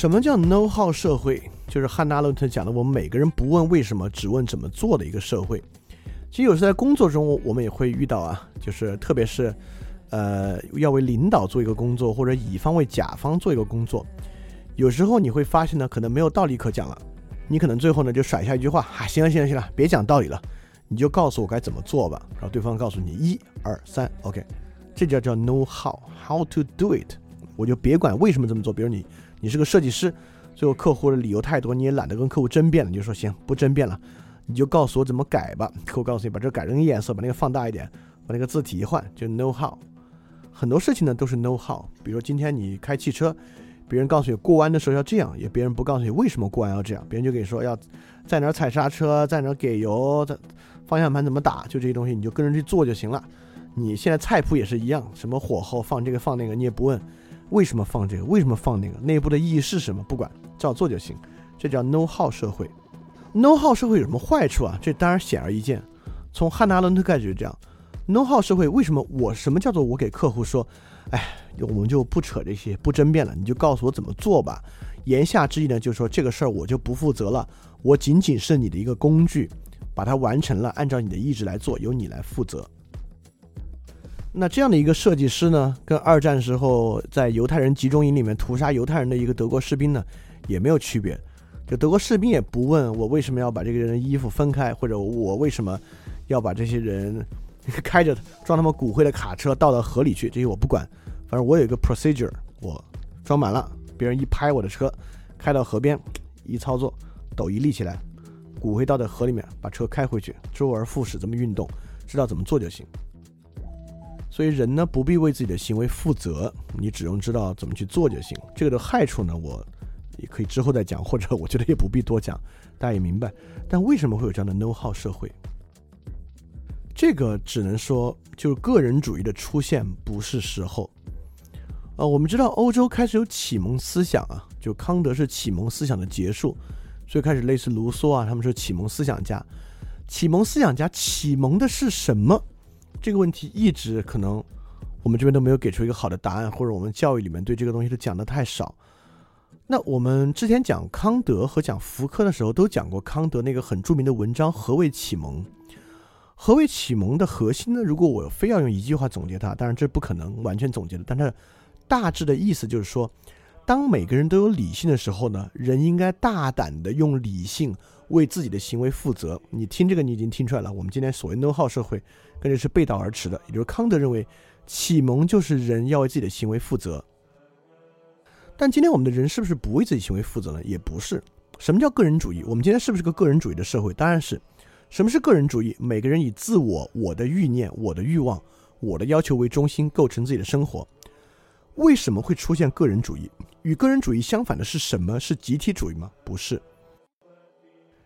什么叫 know how 社会？就是汉娜·阿伦特讲的，我们每个人不问为什么，只问怎么做的一个社会。其实有时在工作中，我们也会遇到啊，就是特别是，呃，要为领导做一个工作，或者乙方为甲方做一个工作，有时候你会发现呢，可能没有道理可讲了，你可能最后呢就甩下一句话，啊，行了行了行了，别讲道理了，你就告诉我该怎么做吧。然后对方告诉你一二三，OK，这叫叫 know how，how to do it。我就别管为什么这么做，比如你你是个设计师，最后客户的理由太多，你也懒得跟客户争辩了，你就说行，不争辩了。你就告诉我怎么改吧，客户告诉你把这改成个颜色，把那个放大一点，把那个字体一换，就 know how。很多事情呢都是 know how。比如今天你开汽车，别人告诉你过弯的时候要这样，也别人不告诉你为什么过弯要这样，别人就给你说要在哪踩刹车，在哪给油，在方向盘怎么打，就这些东西你就跟着去做就行了。你现在菜谱也是一样，什么火候放这个放那个，你也不问为什么放这个，为什么放那个，内部的意义是什么，不管照做就行。这叫 know how 社会。know how 社会有什么坏处啊？这当然显而易见。从汉娜·伦特开始就这样。know how 社会为什么我什么叫做我给客户说，哎，我们就不扯这些，不争辩了，你就告诉我怎么做吧。言下之意呢，就是说这个事儿我就不负责了，我仅仅是你的一个工具，把它完成了，按照你的意志来做，由你来负责。那这样的一个设计师呢，跟二战时候在犹太人集中营里面屠杀犹太人的一个德国士兵呢，也没有区别。就德国士兵也不问我为什么要把这个人的衣服分开，或者我为什么要把这些人开着装他们骨灰的卡车倒到河里去，这些我不管。反正我有一个 procedure，我装满了，别人一拍我的车，开到河边，一操作，斗一立起来，骨灰倒在河里面，把车开回去，周而复始这么运动，知道怎么做就行。所以人呢不必为自己的行为负责，你只用知道怎么去做就行。这个的害处呢，我。也可以之后再讲，或者我觉得也不必多讲，大家也明白。但为什么会有这样的 know how 社会？这个只能说，就是个人主义的出现不是时候。呃，我们知道欧洲开始有启蒙思想啊，就康德是启蒙思想的结束，所以开始类似卢梭啊，他们是启蒙思想家。启蒙思想家启蒙的是什么？这个问题一直可能我们这边都没有给出一个好的答案，或者我们教育里面对这个东西都讲的太少。那我们之前讲康德和讲福柯的时候，都讲过康德那个很著名的文章《何谓启蒙》。何谓启蒙的核心呢？如果我非要用一句话总结它，当然这不可能完全总结的，但是大致的意思就是说，当每个人都有理性的时候呢，人应该大胆的用理性为自己的行为负责。你听这个，你已经听出来了。我们今天所谓 know how 社会，跟这是背道而驰的。也就是康德认为，启蒙就是人要为自己的行为负责。但今天我们的人是不是不为自己行为负责呢？也不是。什么叫个人主义？我们今天是不是个个人主义的社会？当然是。什么是个人主义？每个人以自我、我的欲念、我的欲望、我的要求为中心构成自己的生活。为什么会出现个人主义？与个人主义相反的是什么？是集体主义吗？不是。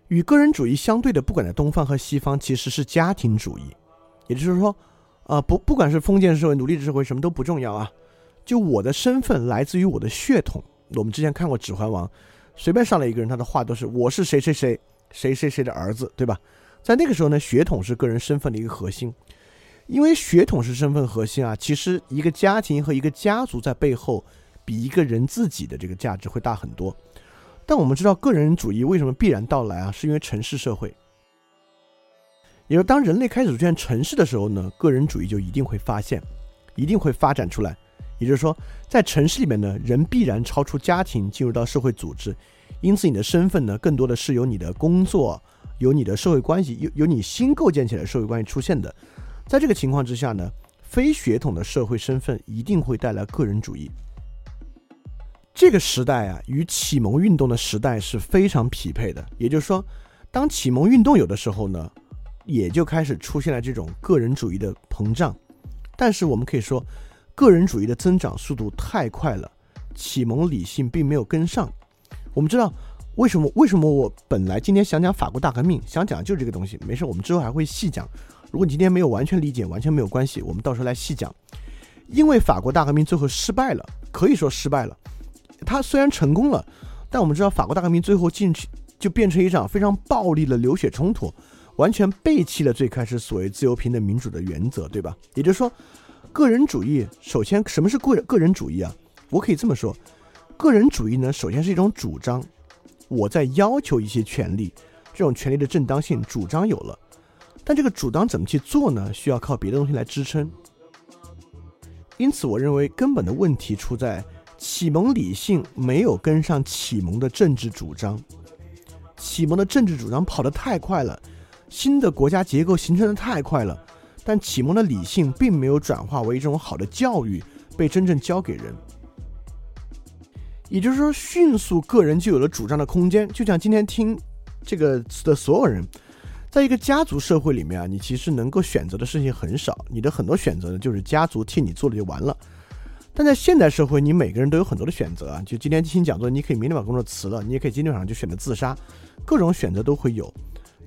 与个人主义相对的，不管在东方和西方，其实是家庭主义。也就是说，啊，不，不管是封建社会、奴隶制社会，什么都不重要啊。就我的身份来自于我的血统。我们之前看过《指环王》，随便上来一个人，他的话都是“我是谁谁谁谁谁谁的儿子”，对吧？在那个时候呢，血统是个人身份的一个核心。因为血统是身份核心啊，其实一个家庭和一个家族在背后，比一个人自己的这个价值会大很多。但我们知道，个人主义为什么必然到来啊？是因为城市社会。也就当人类开始出现城市的时候呢，个人主义就一定会发现，一定会发展出来。也就是说，在城市里面呢，人必然超出家庭，进入到社会组织，因此你的身份呢，更多的是由你的工作、由你的社会关系、由由你新构建起来的社会关系出现的。在这个情况之下呢，非血统的社会身份一定会带来个人主义。这个时代啊，与启蒙运动的时代是非常匹配的。也就是说，当启蒙运动有的时候呢，也就开始出现了这种个人主义的膨胀。但是我们可以说。个人主义的增长速度太快了，启蒙理性并没有跟上。我们知道为什么？为什么我本来今天想讲法国大革命，想讲的就是这个东西。没事，我们之后还会细讲。如果你今天没有完全理解，完全没有关系，我们到时候来细讲。因为法国大革命最后失败了，可以说失败了。他虽然成功了，但我们知道法国大革命最后进去就变成一场非常暴力的流血冲突，完全背弃了最开始所谓自由、平等、民主的原则，对吧？也就是说。个人主义，首先什么是个人个人主义啊？我可以这么说，个人主义呢，首先是一种主张，我在要求一些权利，这种权利的正当性主张有了，但这个主张怎么去做呢？需要靠别的东西来支撑。因此，我认为根本的问题出在启蒙理性没有跟上启蒙的政治主张，启蒙的政治主张跑得太快了，新的国家结构形成的太快了，但启蒙的理性并没有转化为一种好的教育，被真正教给人。也就是说，迅速个人就有了主张的空间。就像今天听这个的所有人，在一个家族社会里面啊，你其实能够选择的事情很少，你的很多选择呢，就是家族替你做了就完了。但在现代社会，你每个人都有很多的选择啊。就今天听讲座，你可以明天把工作辞了，你也可以今天晚上就选择自杀，各种选择都会有。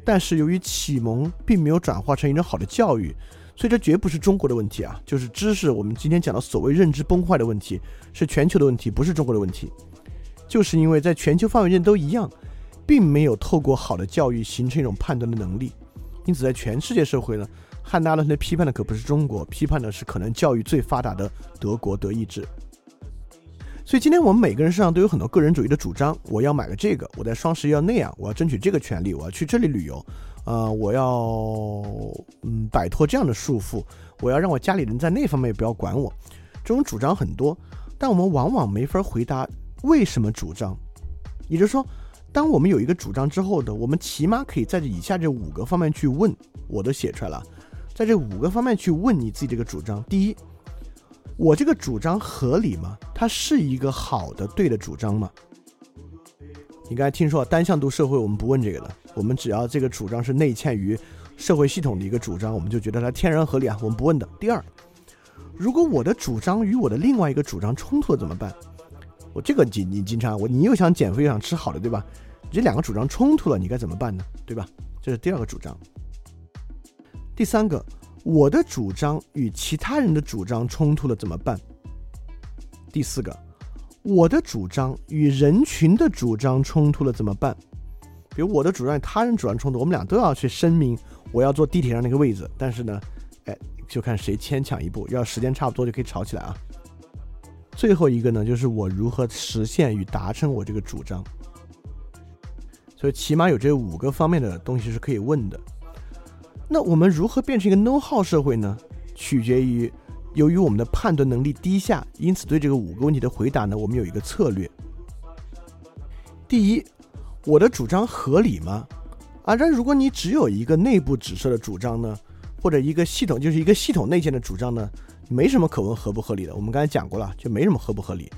但是由于启蒙并没有转化成一种好的教育。所以这绝不是中国的问题啊，就是知识。我们今天讲的所谓认知崩坏的问题，是全球的问题，不是中国的问题。就是因为在全球范围内都一样，并没有透过好的教育形成一种判断的能力。因此，在全世界社会呢，汉娜阿伦特批判的可不是中国，批判的是可能教育最发达的德国德意志。所以今天我们每个人身上都有很多个人主义的主张，我要买个这个，我在双十一要那样，我要争取这个权利，我要去这里旅游。呃，我要嗯摆脱这样的束缚，我要让我家里人在那方面不要管我。这种主张很多，但我们往往没法回答为什么主张。也就是说，当我们有一个主张之后的，我们起码可以在这以下这五个方面去问，我都写出来了，在这五个方面去问你自己这个主张。第一，我这个主张合理吗？它是一个好的对的主张吗？你刚才听说单向度社会，我们不问这个的。我们只要这个主张是内嵌于社会系统的一个主张，我们就觉得它天然合理啊，我们不问的。第二，如果我的主张与我的另外一个主张冲突了怎么办？我这个你你经常我你又想减肥又想吃好的，对吧？这两个主张冲突了，你该怎么办呢？对吧？这是第二个主张。第三个，我的主张与其他人的主张冲突了怎么办？第四个。我的主张与人群的主张冲突了怎么办？比如我的主张与他人主张冲突，我们俩都要去声明我要坐地铁上那个位置，但是呢，哎，就看谁牵强一步，要时间差不多就可以吵起来啊。最后一个呢，就是我如何实现与达成我这个主张。所以起码有这五个方面的东西是可以问的。那我们如何变成一个 know how 社会呢？取决于。由于我们的判断能力低下，因此对这个五个问题的回答呢，我们有一个策略。第一，我的主张合理吗？啊，但如果你只有一个内部指涉的主张呢，或者一个系统就是一个系统内建的主张呢，没什么可问合不合理的。我们刚才讲过了，就没什么合不合理。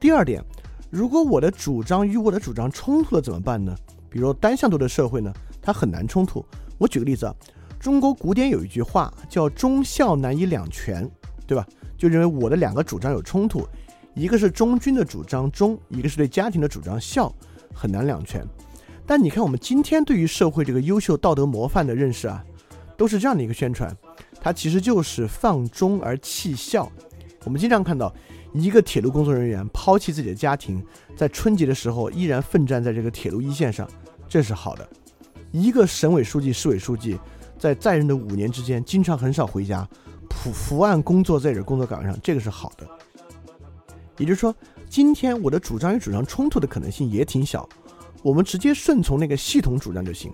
第二点，如果我的主张与我的主张冲突了怎么办呢？比如单向度的社会呢，它很难冲突。我举个例子啊，中国古典有一句话叫“忠孝难以两全”。对吧？就认为我的两个主张有冲突，一个是忠君的主张忠，一个是对家庭的主张孝，很难两全。但你看，我们今天对于社会这个优秀道德模范的认识啊，都是这样的一个宣传，它其实就是放忠而弃孝。我们经常看到一个铁路工作人员抛弃自己的家庭，在春节的时候依然奋战在这个铁路一线上，这是好的。一个省委书记、市委书记在在任的五年之间，经常很少回家。伏伏案工作在这工作岗位上，这个是好的。也就是说，今天我的主张与主张冲突的可能性也挺小，我们直接顺从那个系统主张就行，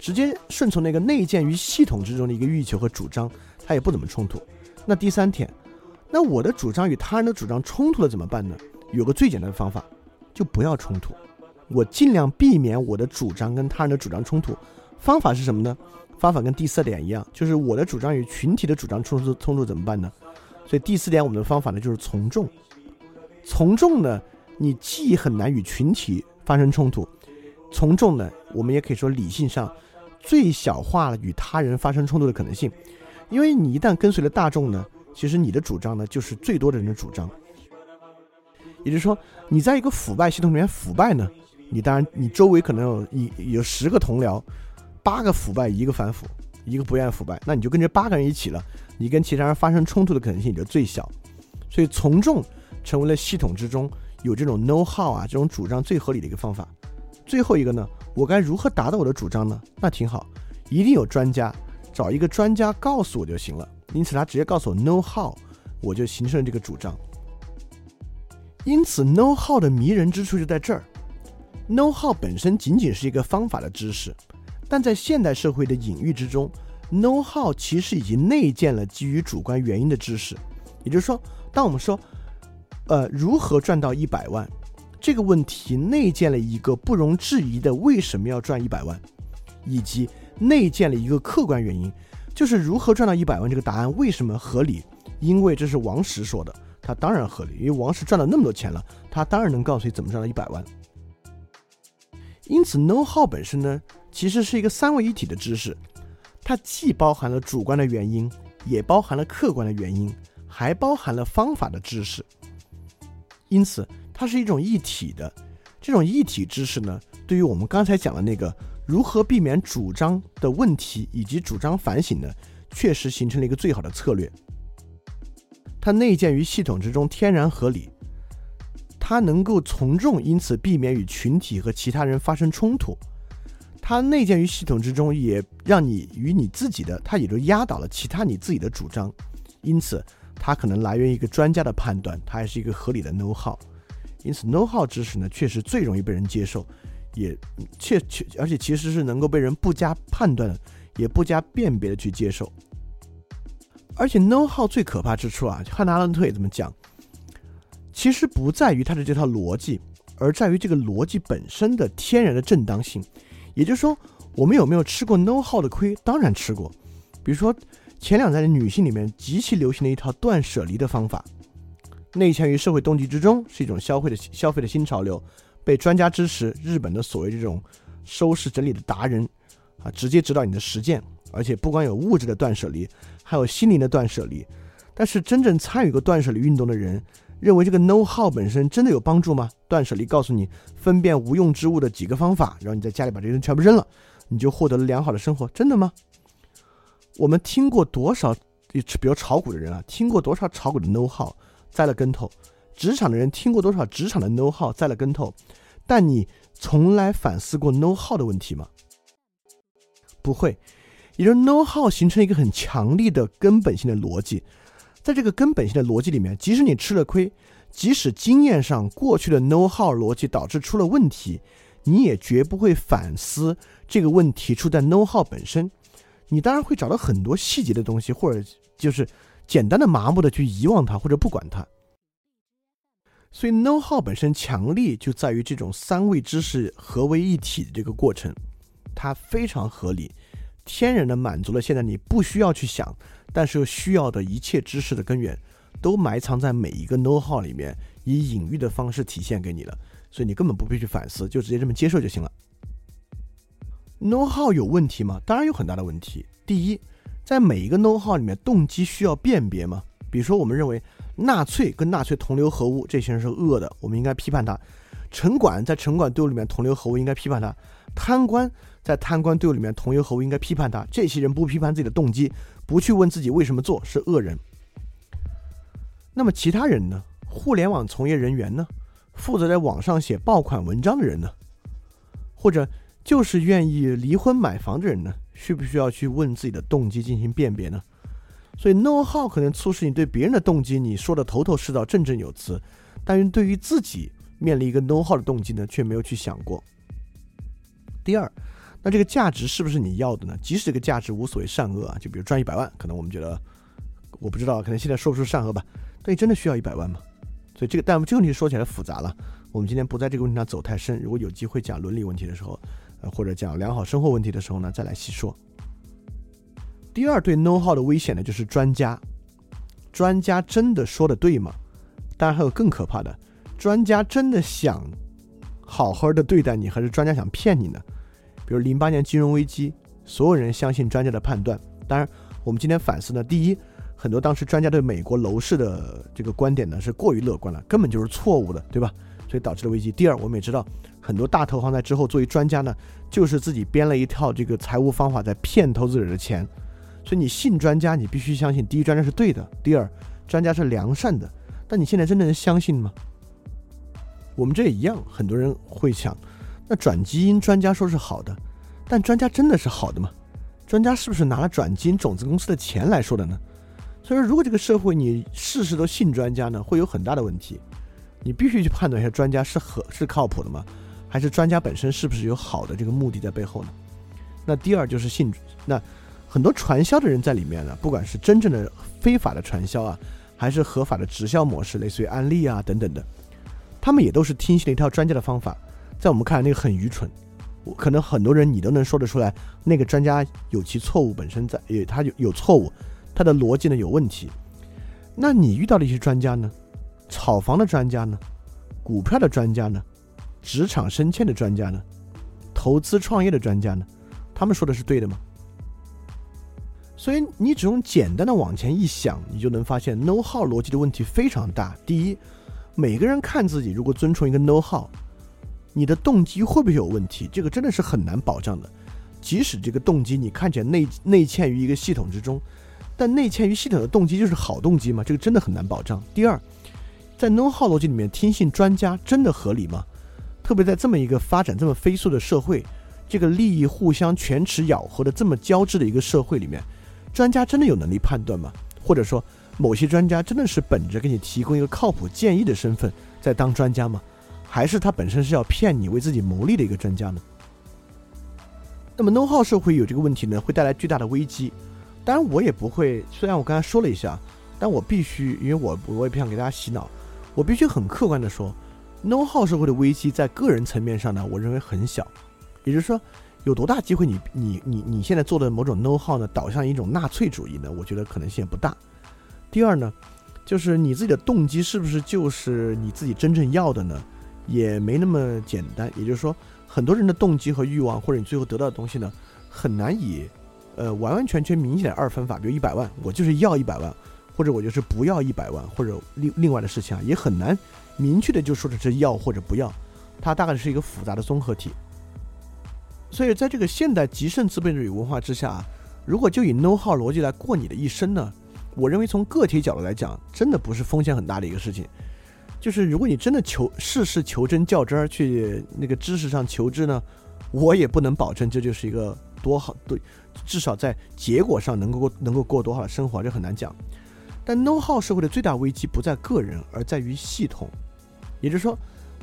直接顺从那个内建于系统之中的一个欲求和主张，它也不怎么冲突。那第三点，那我的主张与他人的主张冲突了怎么办呢？有个最简单的方法，就不要冲突，我尽量避免我的主张跟他人的主张冲突。方法是什么呢？方法跟第四点一样，就是我的主张与群体的主张冲突冲突怎么办呢？所以第四点我们的方法呢就是从众。从众呢，你既很难与群体发生冲突，从众呢，我们也可以说理性上最小化了与他人发生冲突的可能性。因为你一旦跟随了大众呢，其实你的主张呢就是最多的人的主张。也就是说，你在一个腐败系统里面腐败呢，你当然你周围可能有一有十个同僚。八个腐败，一个反腐，一个不愿腐败，那你就跟这八个人一起了，你跟其他人发生冲突的可能性也就最小。所以从众成为了系统之中有这种 know how 啊，这种主张最合理的一个方法。最后一个呢，我该如何达到我的主张呢？那挺好，一定有专家，找一个专家告诉我就行了。因此他直接告诉我 know how，我就形成了这个主张。因此，know how 的迷人之处就在这儿。know how 本身仅仅是一个方法的知识，但在现代社会的隐喻之中，know how 其实已经内建了基于主观原因的知识。也就是说，当我们说，呃，如何赚到一百万这个问题，内建了一个不容置疑的为什么要赚一百万，以及内建了一个客观原因，就是如何赚到一百万这个答案为什么合理？因为这是王石说的，他当然合理，因为王石赚了那么多钱了，他当然能告诉你怎么赚到一百万。因此，know how 本身呢，其实是一个三位一体的知识，它既包含了主观的原因，也包含了客观的原因，还包含了方法的知识。因此，它是一种一体的。这种一体知识呢，对于我们刚才讲的那个如何避免主张的问题以及主张反省呢，确实形成了一个最好的策略。它内建于系统之中，天然合理。它能够从众，因此避免与群体和其他人发生冲突。它内建于系统之中，也让你与你自己的，它也就压倒了其他你自己的主张。因此，它可能来源于一个专家的判断，它还是一个合理的 know how。因此，know how 知识呢，确实最容易被人接受，也确确，而且其实是能够被人不加判断，也不加辨别的去接受。而且，know how 最可怕之处啊，汉娜·阿伦特也这么讲。其实不在于他的这套逻辑，而在于这个逻辑本身的天然的正当性。也就是说，我们有没有吃过 know how 的亏？当然吃过。比如说，前两代的女性里面极其流行的一套断舍离的方法，内嵌于社会动机之中，是一种消费的消费的新潮流，被专家支持。日本的所谓这种收拾整理的达人啊，直接指导你的实践，而且不光有物质的断舍离，还有心灵的断舍离。但是真正参与过断舍离运动的人。认为这个 know how 本身真的有帮助吗？断舍离告诉你分辨无用之物的几个方法，然后你在家里把这些全部扔了，你就获得了良好的生活，真的吗？我们听过多少，比如炒股的人啊，听过多少炒股的 know how 栽了跟头，职场的人听过多少职场的 know how 栽了跟头，但你从来反思过 know how 的问题吗？不会，也就是 know how 形成一个很强力的根本性的逻辑。在这个根本性的逻辑里面，即使你吃了亏，即使经验上过去的 know how 逻辑导致出了问题，你也绝不会反思这个问题出在 know how 本身。你当然会找到很多细节的东西，或者就是简单的麻木的去遗忘它或者不管它。所以 know how 本身强力就在于这种三位知识合为一体的这个过程，它非常合理，天然的满足了现在你不需要去想。但是又需要的一切知识的根源，都埋藏在每一个 know how 里面，以隐喻的方式体现给你了，所以你根本不必去反思，就直接这么接受就行了。know how 有问题吗？当然有很大的问题。第一，在每一个 know how 里面，动机需要辨别吗？比如说，我们认为纳粹跟纳粹同流合污，这些人是恶的，我们应该批判他；城管在城管队伍里面同流合污，应该批判他；贪官在贪官队伍里面同流合污，应该批判他。这些人不批判自己的动机。不去问自己为什么做是恶人，那么其他人呢？互联网从业人员呢？负责在网上写爆款文章的人呢？或者就是愿意离婚买房的人呢？需不需要去问自己的动机进行辨别呢？所以 know how 可能促使你对别人的动机你说的头头是道、振振有词，但是对于自己面临一个 know how 的动机呢，却没有去想过。第二。那这个价值是不是你要的呢？即使这个价值无所谓善恶啊，就比如赚一百万，可能我们觉得，我不知道，可能现在说不出善恶吧。但你真的需要一百万吗？所以这个，但这个问题说起来复杂了。我们今天不在这个问题上走太深。如果有机会讲伦理问题的时候，呃，或者讲良好生活问题的时候呢，再来细说。第二对 know how 的危险呢，就是专家。专家真的说的对吗？当然还有更可怕的，专家真的想好好的对待你，还是专家想骗你呢？比如零八年金融危机，所有人相信专家的判断。当然，我们今天反思呢，第一，很多当时专家对美国楼市的这个观点呢是过于乐观了，根本就是错误的，对吧？所以导致了危机。第二，我们也知道很多大投行在之后作为专家呢，就是自己编了一套这个财务方法在骗投资者的钱。所以你信专家，你必须相信第一，专家是对的；第二，专家是良善的。但你现在真的能相信吗？我们这也一样，很多人会想。那转基因专家说是好的，但专家真的是好的吗？专家是不是拿了转基因种子公司的钱来说的呢？所以说，如果这个社会你事事都信专家呢，会有很大的问题。你必须去判断一下专家是合是靠谱的吗？还是专家本身是不是有好的这个目的在背后呢？那第二就是信，那很多传销的人在里面呢，不管是真正的非法的传销啊，还是合法的直销模式，类似于安利啊等等的，他们也都是听信了一套专家的方法，在我们看来那个很愚蠢，可能很多人你都能说得出来，那个专家有其错误本身在，也他有有错误，他的逻辑呢有问题。那你遇到的一些专家呢，炒房的专家呢，股票的专家呢？职场升迁的专家呢？投资创业的专家呢？他们说的是对的吗？所以你只用简单的往前一想，你就能发现 know how 逻辑的问题非常大。第一，每个人看自己如果遵从一个 know how，你的动机会不会有问题？这个真的是很难保障的。即使这个动机你看起来内内嵌于一个系统之中，但内嵌于系统的动机就是好动机吗？这个真的很难保障。第二，在 know how 逻辑里面听信专家真的合理吗？特别在这么一个发展这么飞速的社会，这个利益互相权齿咬合的这么交织的一个社会里面，专家真的有能力判断吗？或者说，某些专家真的是本着给你提供一个靠谱建议的身份在当专家吗？还是他本身是要骗你为自己谋利的一个专家呢？那么，no 号社会有这个问题呢，会带来巨大的危机。当然，我也不会，虽然我刚才说了一下，但我必须，因为我我也不想给大家洗脑，我必须很客观的说。No 号社会的危机在个人层面上呢，我认为很小，也就是说，有多大机会你你你你现在做的某种 No 号呢，导向一种纳粹主义呢？我觉得可能性也不大。第二呢，就是你自己的动机是不是就是你自己真正要的呢？也没那么简单。也就是说，很多人的动机和欲望，或者你最后得到的东西呢，很难以呃完完全全明显的二分法，比如一百万，我就是要一百万，或者我就是不要一百万，或者另另外的事情啊，也很难。明确的就说的是要或者不要，它大概是一个复杂的综合体。所以在这个现代极盛资本主义文化之下啊，如果就以 know how 逻辑来过你的一生呢，我认为从个体角度来讲，真的不是风险很大的一个事情。就是如果你真的求事事求真较真儿去那个知识上求知呢，我也不能保证这就是一个多好对，至少在结果上能够能够过多好的生活，这很难讲。但 know how 社会的最大危机不在个人，而在于系统。也就是说，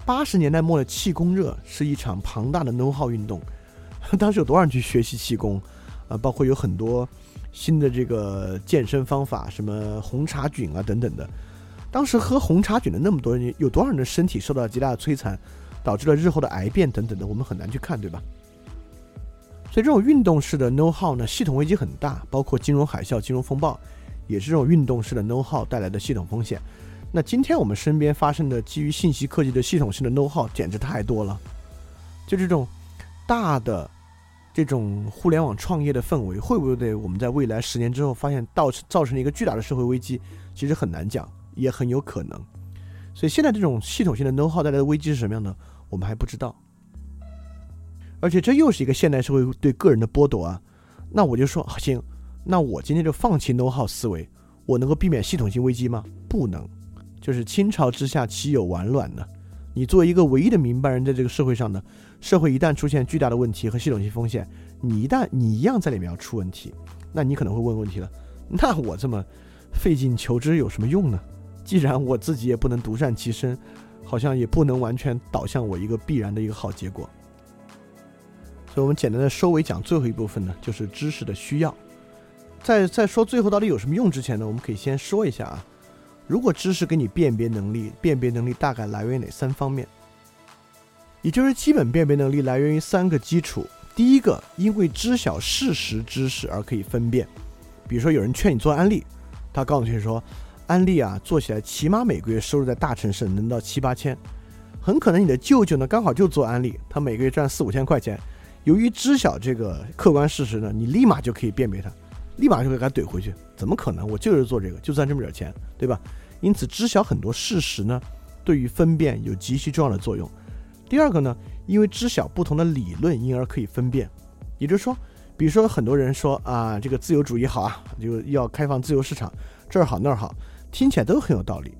八十年代末的气功热是一场庞大的 know how 运动。当时有多少人去学习气功？啊，包括有很多新的这个健身方法，什么红茶菌啊等等的。当时喝红茶菌的那么多人，有多少人的身体受到极大的摧残，导致了日后的癌变等等的，我们很难去看，对吧？所以这种运动式的 know how 呢，系统危机很大，包括金融海啸、金融风暴，也是这种运动式的 know how 带来的系统风险。那今天我们身边发生的基于信息科技的系统性的 know how 简直太多了，就这种大的这种互联网创业的氛围，会不会对我们在未来十年之后发现造造成了一个巨大的社会危机？其实很难讲，也很有可能。所以现在这种系统性的 know how 带来的危机是什么样的，我们还不知道。而且这又是一个现代社会对个人的剥夺啊。那我就说行，那我今天就放弃 know how 思维，我能够避免系统性危机吗？不能。就是倾巢之下岂有完卵呢？你作为一个唯一的明白人，在这个社会上呢，社会一旦出现巨大的问题和系统性风险，你一旦你一样在里面要出问题，那你可能会问问题了。那我这么费尽求知有什么用呢？既然我自己也不能独善其身，好像也不能完全导向我一个必然的一个好结果。所以我们简单的收尾讲最后一部分呢，就是知识的需要。在在说最后到底有什么用之前呢，我们可以先说一下啊。如果知识给你辨别能力，辨别能力大概来源于哪三方面？也就是基本辨别能力来源于三个基础。第一个，因为知晓事实知识而可以分辨。比如说，有人劝你做安利，他告诉你说，安利啊，做起来起码每个月收入在大城市能到七八千。很可能你的舅舅呢，刚好就做安利，他每个月赚四五千块钱。由于知晓这个客观事实呢，你立马就可以辨别他，立马就可以给他怼回去。怎么可能？我就是做这个，就赚这么点钱，对吧？因此，知晓很多事实呢，对于分辨有极其重要的作用。第二个呢，因为知晓不同的理论，因而可以分辨。也就是说，比如说很多人说啊，这个自由主义好啊，就要开放自由市场，这儿好那儿好，听起来都很有道理。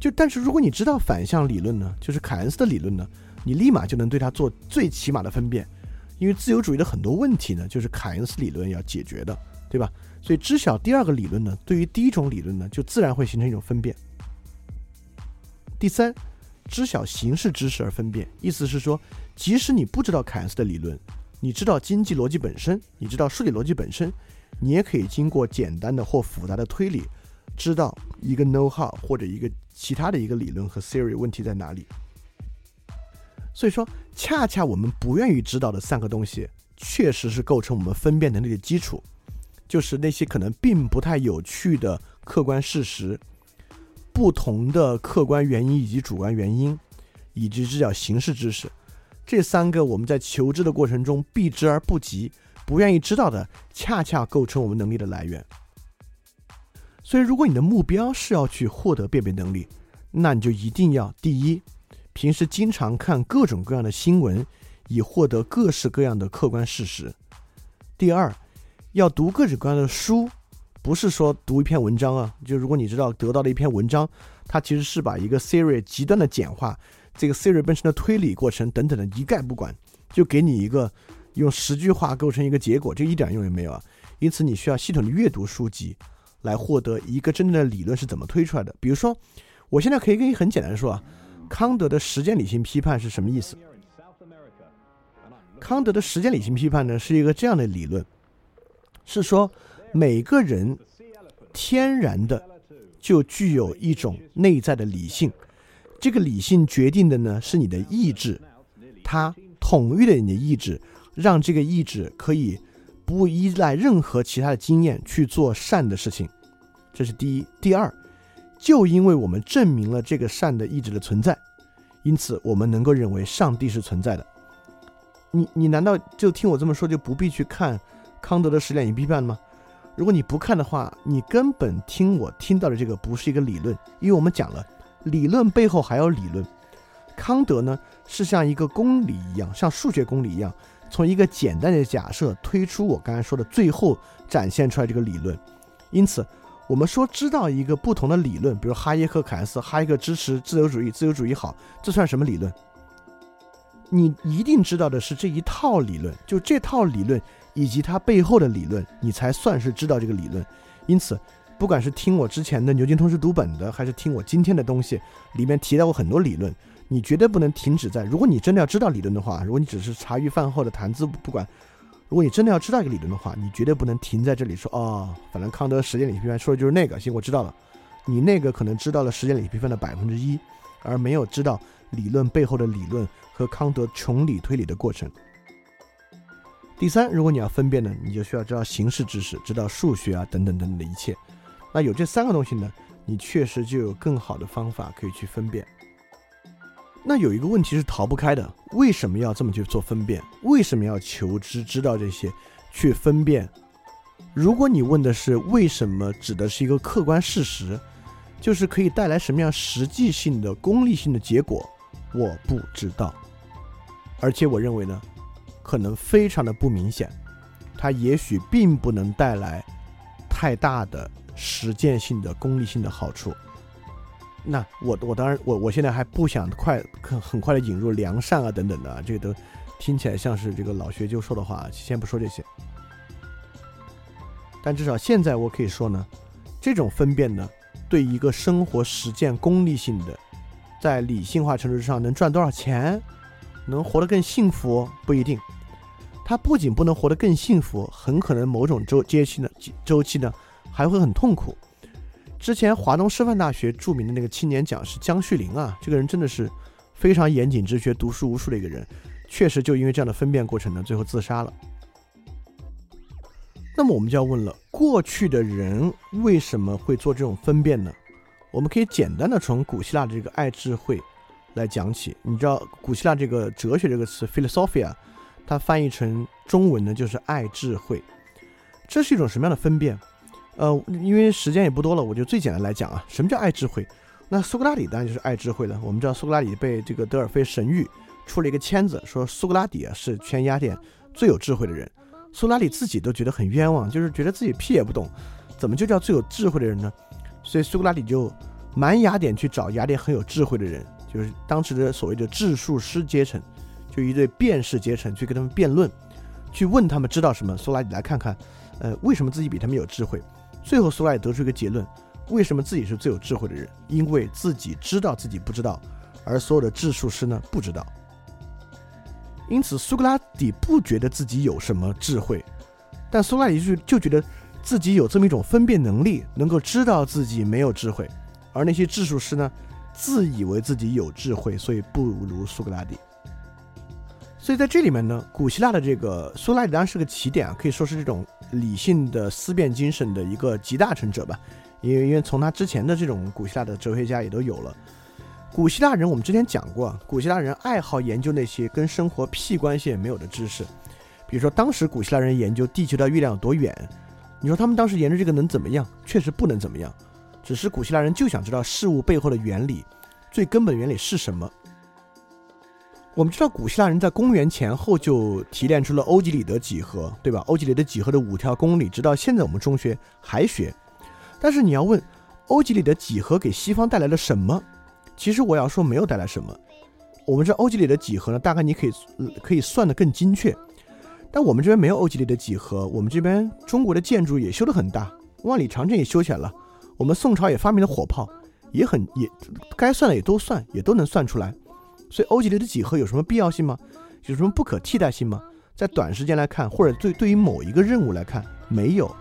就但是如果你知道反向理论呢，就是凯恩斯的理论呢，你立马就能对它做最起码的分辨。因为自由主义的很多问题呢，就是凯恩斯理论要解决的，对吧？所以知晓第二个理论呢，对于第一种理论呢，就自然会形成一种分辨。第三，知晓形式知识而分辨。意思是说，即使你不知道凯恩斯的理论，你知道经济逻辑本身，你知道数理逻辑本身，你也可以经过简单的或复杂的推理，知道一个 know how 或者一个其他的一个理论和 theory 问题在哪里。所以说，恰恰我们不愿意知道的三个东西，确实是构成我们分辨能力的基础，就是那些可能并不太有趣的客观事实、不同的客观原因以及主观原因，以及这叫形式知识。这三个我们在求知的过程中避之而不及，不愿意知道的，恰恰构成我们能力的来源。所以，如果你的目标是要去获得辨别能力，那你就一定要第一。平时经常看各种各样的新闻，以获得各式各样的客观事实。第二，要读各种各样的书，不是说读一篇文章啊。就如果你知道得到的一篇文章，它其实是把一个 theory 极端的简化，这个 theory 本身的推理过程等等的一概不管，就给你一个用十句话构成一个结果，这一点用也没有啊。因此，你需要系统的阅读书籍，来获得一个真正的理论是怎么推出来的。比如说，我现在可以跟你很简单的说啊。康德的时间理性批判是什么意思？康德的时间理性批判呢，是一个这样的理论，是说每个人天然的就具有一种内在的理性，这个理性决定的呢是你的意志，它统御了你的意志，让这个意志可以不依赖任何其他的经验去做善的事情，这是第一。第二。就因为我们证明了这个善的意志的存在，因此我们能够认为上帝是存在的。你你难道就听我这么说就不必去看康德的十点一批判吗？如果你不看的话，你根本听我听到的这个不是一个理论，因为我们讲了理论背后还有理论。康德呢是像一个公理一样，像数学公理一样，从一个简单的假设推出我刚才说的最后展现出来这个理论，因此。我们说知道一个不同的理论，比如哈耶克、凯恩斯，哈耶克支持自由主义，自由主义好，这算什么理论？你一定知道的是这一套理论，就这套理论以及它背后的理论，你才算是知道这个理论。因此，不管是听我之前的牛津通识读本的，还是听我今天的东西，里面提到过很多理论，你绝对不能停止在。如果你真的要知道理论的话，如果你只是茶余饭后的谈资，不管。如果你真的要知道一个理论的话，你绝对不能停在这里说哦，反正康德时间理性批判说的就是那个。行，我知道了。你那个可能知道了时间理性批判的百分之一，而没有知道理论背后的理论和康德穷理推理的过程。第三，如果你要分辨呢，你就需要知道形式知识，知道数学啊等等等等的一切。那有这三个东西呢，你确实就有更好的方法可以去分辨。那有一个问题是逃不开的，为什么要这么去做分辨？为什么要求知知道这些，去分辨？如果你问的是为什么，指的是一个客观事实，就是可以带来什么样实际性的功利性的结果，我不知道。而且我认为呢，可能非常的不明显，它也许并不能带来太大的实践性的功利性的好处。那我我当然我我现在还不想快很很快的引入良善啊等等的，这个都听起来像是这个老学究说的话，先不说这些。但至少现在我可以说呢，这种分辨呢，对一个生活实践功利性的，在理性化程度上能赚多少钱，能活得更幸福不一定。他不仅不能活得更幸福，很可能某种周阶期呢周期呢还会很痛苦。之前华东师范大学著名的那个青年讲师江旭林啊，这个人真的是非常严谨直学、读书无数的一个人，确实就因为这样的分辨过程呢，最后自杀了。那么我们就要问了：过去的人为什么会做这种分辨呢？我们可以简单的从古希腊的这个爱智慧来讲起。你知道古希腊这个哲学这个词 philosophia，它翻译成中文呢就是爱智慧。这是一种什么样的分辨？呃，因为时间也不多了，我就最简单来讲啊，什么叫爱智慧？那苏格拉底当然就是爱智慧了。我们知道苏格拉底被这个德尔菲神谕出了一个签子，说苏格拉底啊是全雅典最有智慧的人。苏格拉底自己都觉得很冤枉，就是觉得自己屁也不懂，怎么就叫最有智慧的人呢？所以苏格拉底就满雅典去找雅典很有智慧的人，就是当时的所谓的智术师阶层，就一对辩士阶层去跟他们辩论，去问他们知道什么。苏格拉底来看看，呃，为什么自己比他们有智慧？最后，苏格拉底得出一个结论：为什么自己是最有智慧的人？因为自己知道自己不知道，而所有的质数师呢不知道。因此，苏格拉底不觉得自己有什么智慧，但苏格拉底就就觉得自己有这么一种分辨能力，能够知道自己没有智慧。而那些质数师呢，自以为自己有智慧，所以不如苏格拉底。所以在这里面呢，古希腊的这个苏格拉底当然是个起点啊，可以说是这种理性的思辨精神的一个集大成者吧。因为因为从他之前的这种古希腊的哲学家也都有了。古希腊人，我们之前讲过，古希腊人爱好研究那些跟生活屁关系也没有的知识，比如说当时古希腊人研究地球到月亮有多远，你说他们当时研究这个能怎么样？确实不能怎么样，只是古希腊人就想知道事物背后的原理，最根本原理是什么。我们知道古希腊人在公元前后就提炼出了欧几里得几何，对吧？欧几里得几何的五条公理，直到现在我们中学还学。但是你要问，欧几里得几何给西方带来了什么？其实我要说没有带来什么。我们这欧几里得几何呢，大概你可以可以算得更精确。但我们这边没有欧几里得几何，我们这边中国的建筑也修得很大，万里长城也修起来了。我们宋朝也发明了火炮，也很也该算的也都算，也都能算出来。所以欧几里得几何有什么必要性吗？有什么不可替代性吗？在短时间来看，或者对对于某一个任务来看，没有。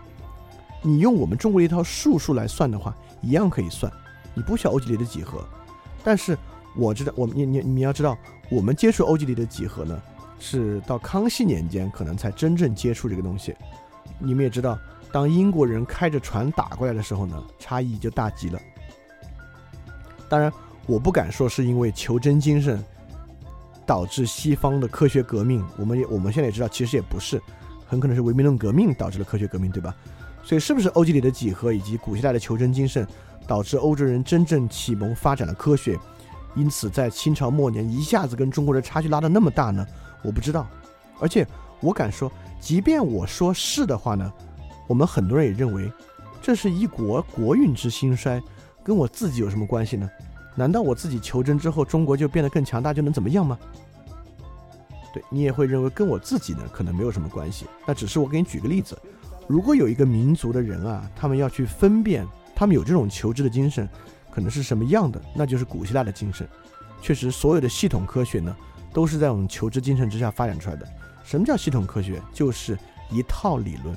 你用我们中国的一套数数来算的话，一样可以算。你不需要欧几里得几何。但是我知道，我们你你你要知道，我们接触欧几里得几何呢，是到康熙年间可能才真正接触这个东西。你们也知道，当英国人开着船打过来的时候呢，差异就大极了。当然，我不敢说是因为求真精神导致西方的科学革命。我们也我们现在也知道，其实也不是，很可能是唯名论革命导致了科学革命，对吧？所以，是不是欧几里得几何以及古希腊的求真精神？导致欧洲人真正启蒙发展了科学，因此在清朝末年一下子跟中国的差距拉得那么大呢？我不知道，而且我敢说，即便我说是的话呢，我们很多人也认为，这是一国国运之兴衰，跟我自己有什么关系呢？难道我自己求真之后，中国就变得更强大就能怎么样吗？对你也会认为跟我自己呢可能没有什么关系。那只是我给你举个例子，如果有一个民族的人啊，他们要去分辨。他们有这种求知的精神，可能是什么样的？那就是古希腊的精神。确实，所有的系统科学呢，都是在我们求知精神之下发展出来的。什么叫系统科学？就是一套理论。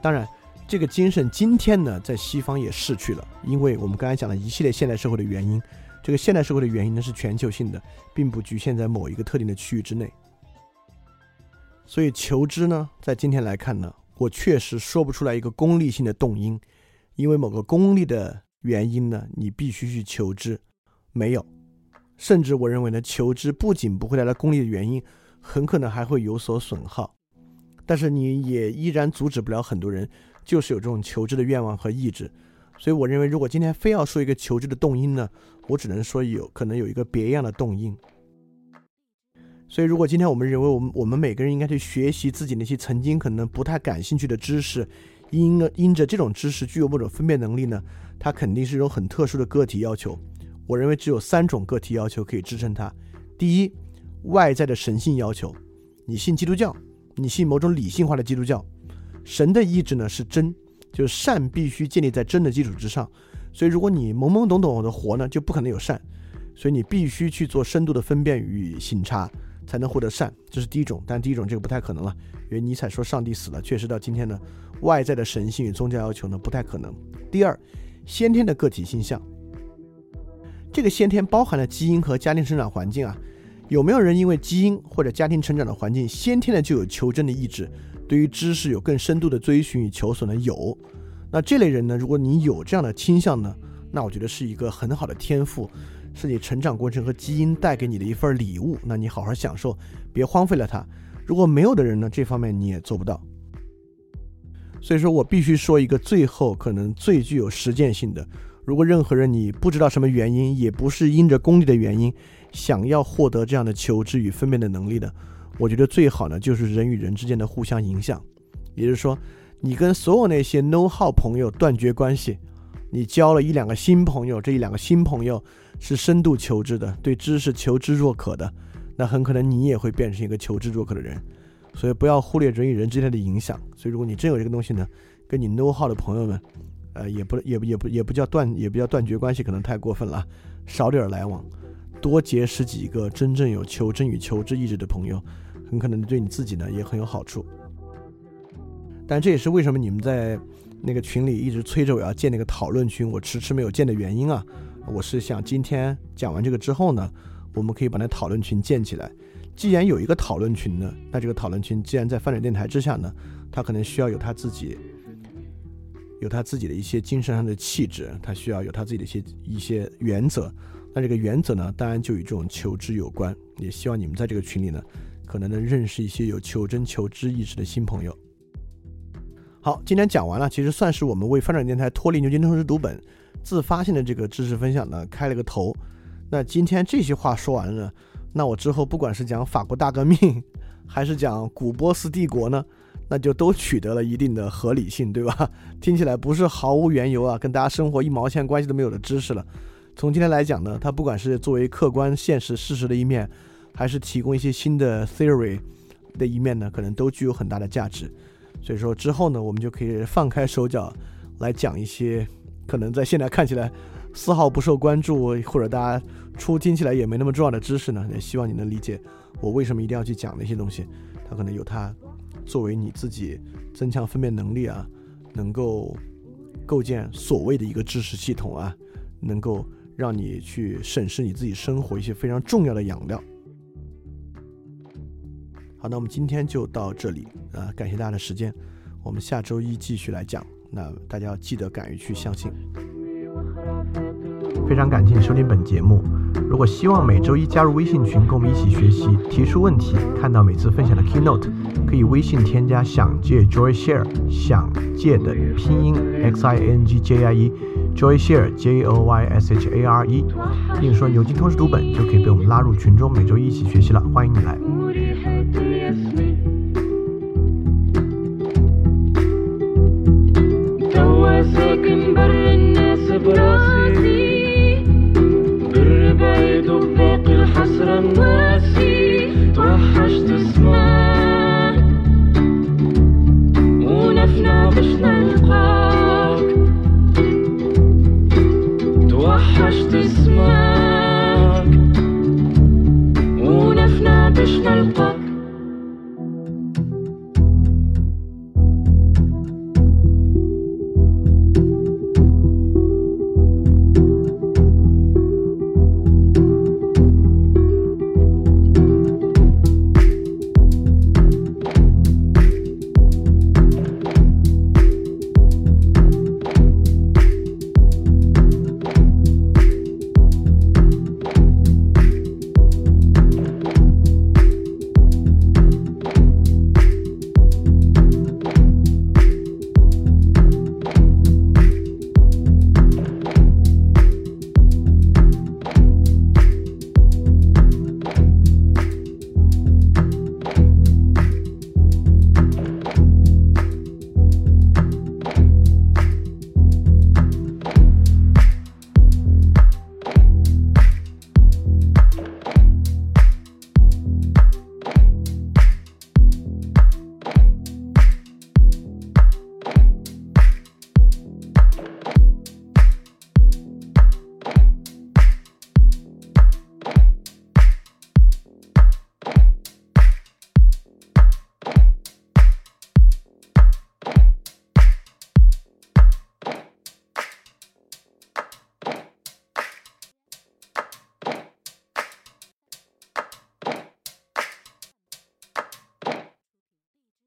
当然，这个精神今天呢，在西方也逝去了，因为我们刚才讲了一系列现代社会的原因。这个现代社会的原因呢，是全球性的，并不局限在某一个特定的区域之内。所以，求知呢，在今天来看呢，我确实说不出来一个功利性的动因。因为某个功利的原因呢，你必须去求知，没有，甚至我认为呢，求知不仅不会带来功利的原因，很可能还会有所损耗。但是你也依然阻止不了很多人，就是有这种求知的愿望和意志。所以我认为，如果今天非要说一个求知的动因呢，我只能说有可能有一个别样的动因。所以，如果今天我们认为我们我们每个人应该去学习自己那些曾经可能不太感兴趣的知识。因因着这种知识具有某种分辨能力呢，它肯定是一种很特殊的个体要求。我认为只有三种个体要求可以支撑它：第一，外在的神性要求，你信基督教，你信某种理性化的基督教，神的意志呢是真，就是善必须建立在真的基础之上。所以如果你懵懵懂懂的活呢，就不可能有善。所以你必须去做深度的分辨与省察，才能获得善。这是第一种，但第一种这个不太可能了，因为尼采说上帝死了，确实到今天呢。外在的神性与宗教要求呢，不太可能。第二，先天的个体倾向，这个先天包含了基因和家庭成长环境啊。有没有人因为基因或者家庭成长的环境，先天的就有求真的意志，对于知识有更深度的追寻与求索呢？有。那这类人呢，如果你有这样的倾向呢，那我觉得是一个很好的天赋，是你成长过程和基因带给你的一份礼物。那你好好享受，别荒废了它。如果没有的人呢，这方面你也做不到。所以说我必须说一个最后可能最具有实践性的。如果任何人你不知道什么原因，也不是因着功利的原因，想要获得这样的求知与分辨的能力的，我觉得最好呢就是人与人之间的互相影响。也就是说，你跟所有那些 know how 朋友断绝关系，你交了一两个新朋友，这一两个新朋友是深度求知的，对知识求知若渴的，那很可能你也会变成一个求知若渴的人。所以不要忽略人与人之间的影响。所以如果你真有这个东西呢，跟你 know how 的朋友们，呃，也不也也不也不叫断也不叫断绝关系，可能太过分了。少点来往，多结识几个真正有求真与求知意志的朋友，很可能对你自己呢也很有好处。但这也是为什么你们在那个群里一直催着我要建那个讨论群，我迟迟没有建的原因啊！我是想今天讲完这个之后呢，我们可以把那讨论群建起来。既然有一个讨论群呢，那这个讨论群既然在翻转电台之下呢，它可能需要有他自己，有他自己的一些精神上的气质，他需要有他自己的一些一些原则。那这个原则呢，当然就与这种求知有关。也希望你们在这个群里呢，可能能认识一些有求真求知意识的新朋友。好，今天讲完了，其实算是我们为翻转电台脱离牛津通识读本自发性的这个知识分享呢开了个头。那今天这些话说完了。那我之后不管是讲法国大革命，还是讲古波斯帝国呢，那就都取得了一定的合理性，对吧？听起来不是毫无缘由啊，跟大家生活一毛钱关系都没有的知识了。从今天来讲呢，它不管是作为客观现实事实的一面，还是提供一些新的 theory 的一面呢，可能都具有很大的价值。所以说之后呢，我们就可以放开手脚来讲一些可能在现在看起来。丝毫不受关注，或者大家初听起来也没那么重要的知识呢，也希望你能理解我为什么一定要去讲那些东西。它可能有它作为你自己增强分辨能力啊，能够构建所谓的一个知识系统啊，能够让你去审视你自己生活一些非常重要的养料。好，那我们今天就到这里啊，感谢大家的时间，我们下周一继续来讲。那大家要记得敢于去相信。非常感谢你收听本节目。如果希望每周一加入微信群，跟我们一起学习、提出问题、看到每次分享的 keynote，可以微信添加“想借 Joy Share”，想借的拼音 x i n g j i e，Joy Share j o y s h a r e，并说牛津通识读本，就可以被我们拉入群中，每周一起学习了。欢迎你来。ساكن بر الناس براسي. بر بعيد وباقي الحسرة مواسي توحشت اسمعك ونفنع باش نلقاك توحشت اسمعك ونفنع باش نلقاك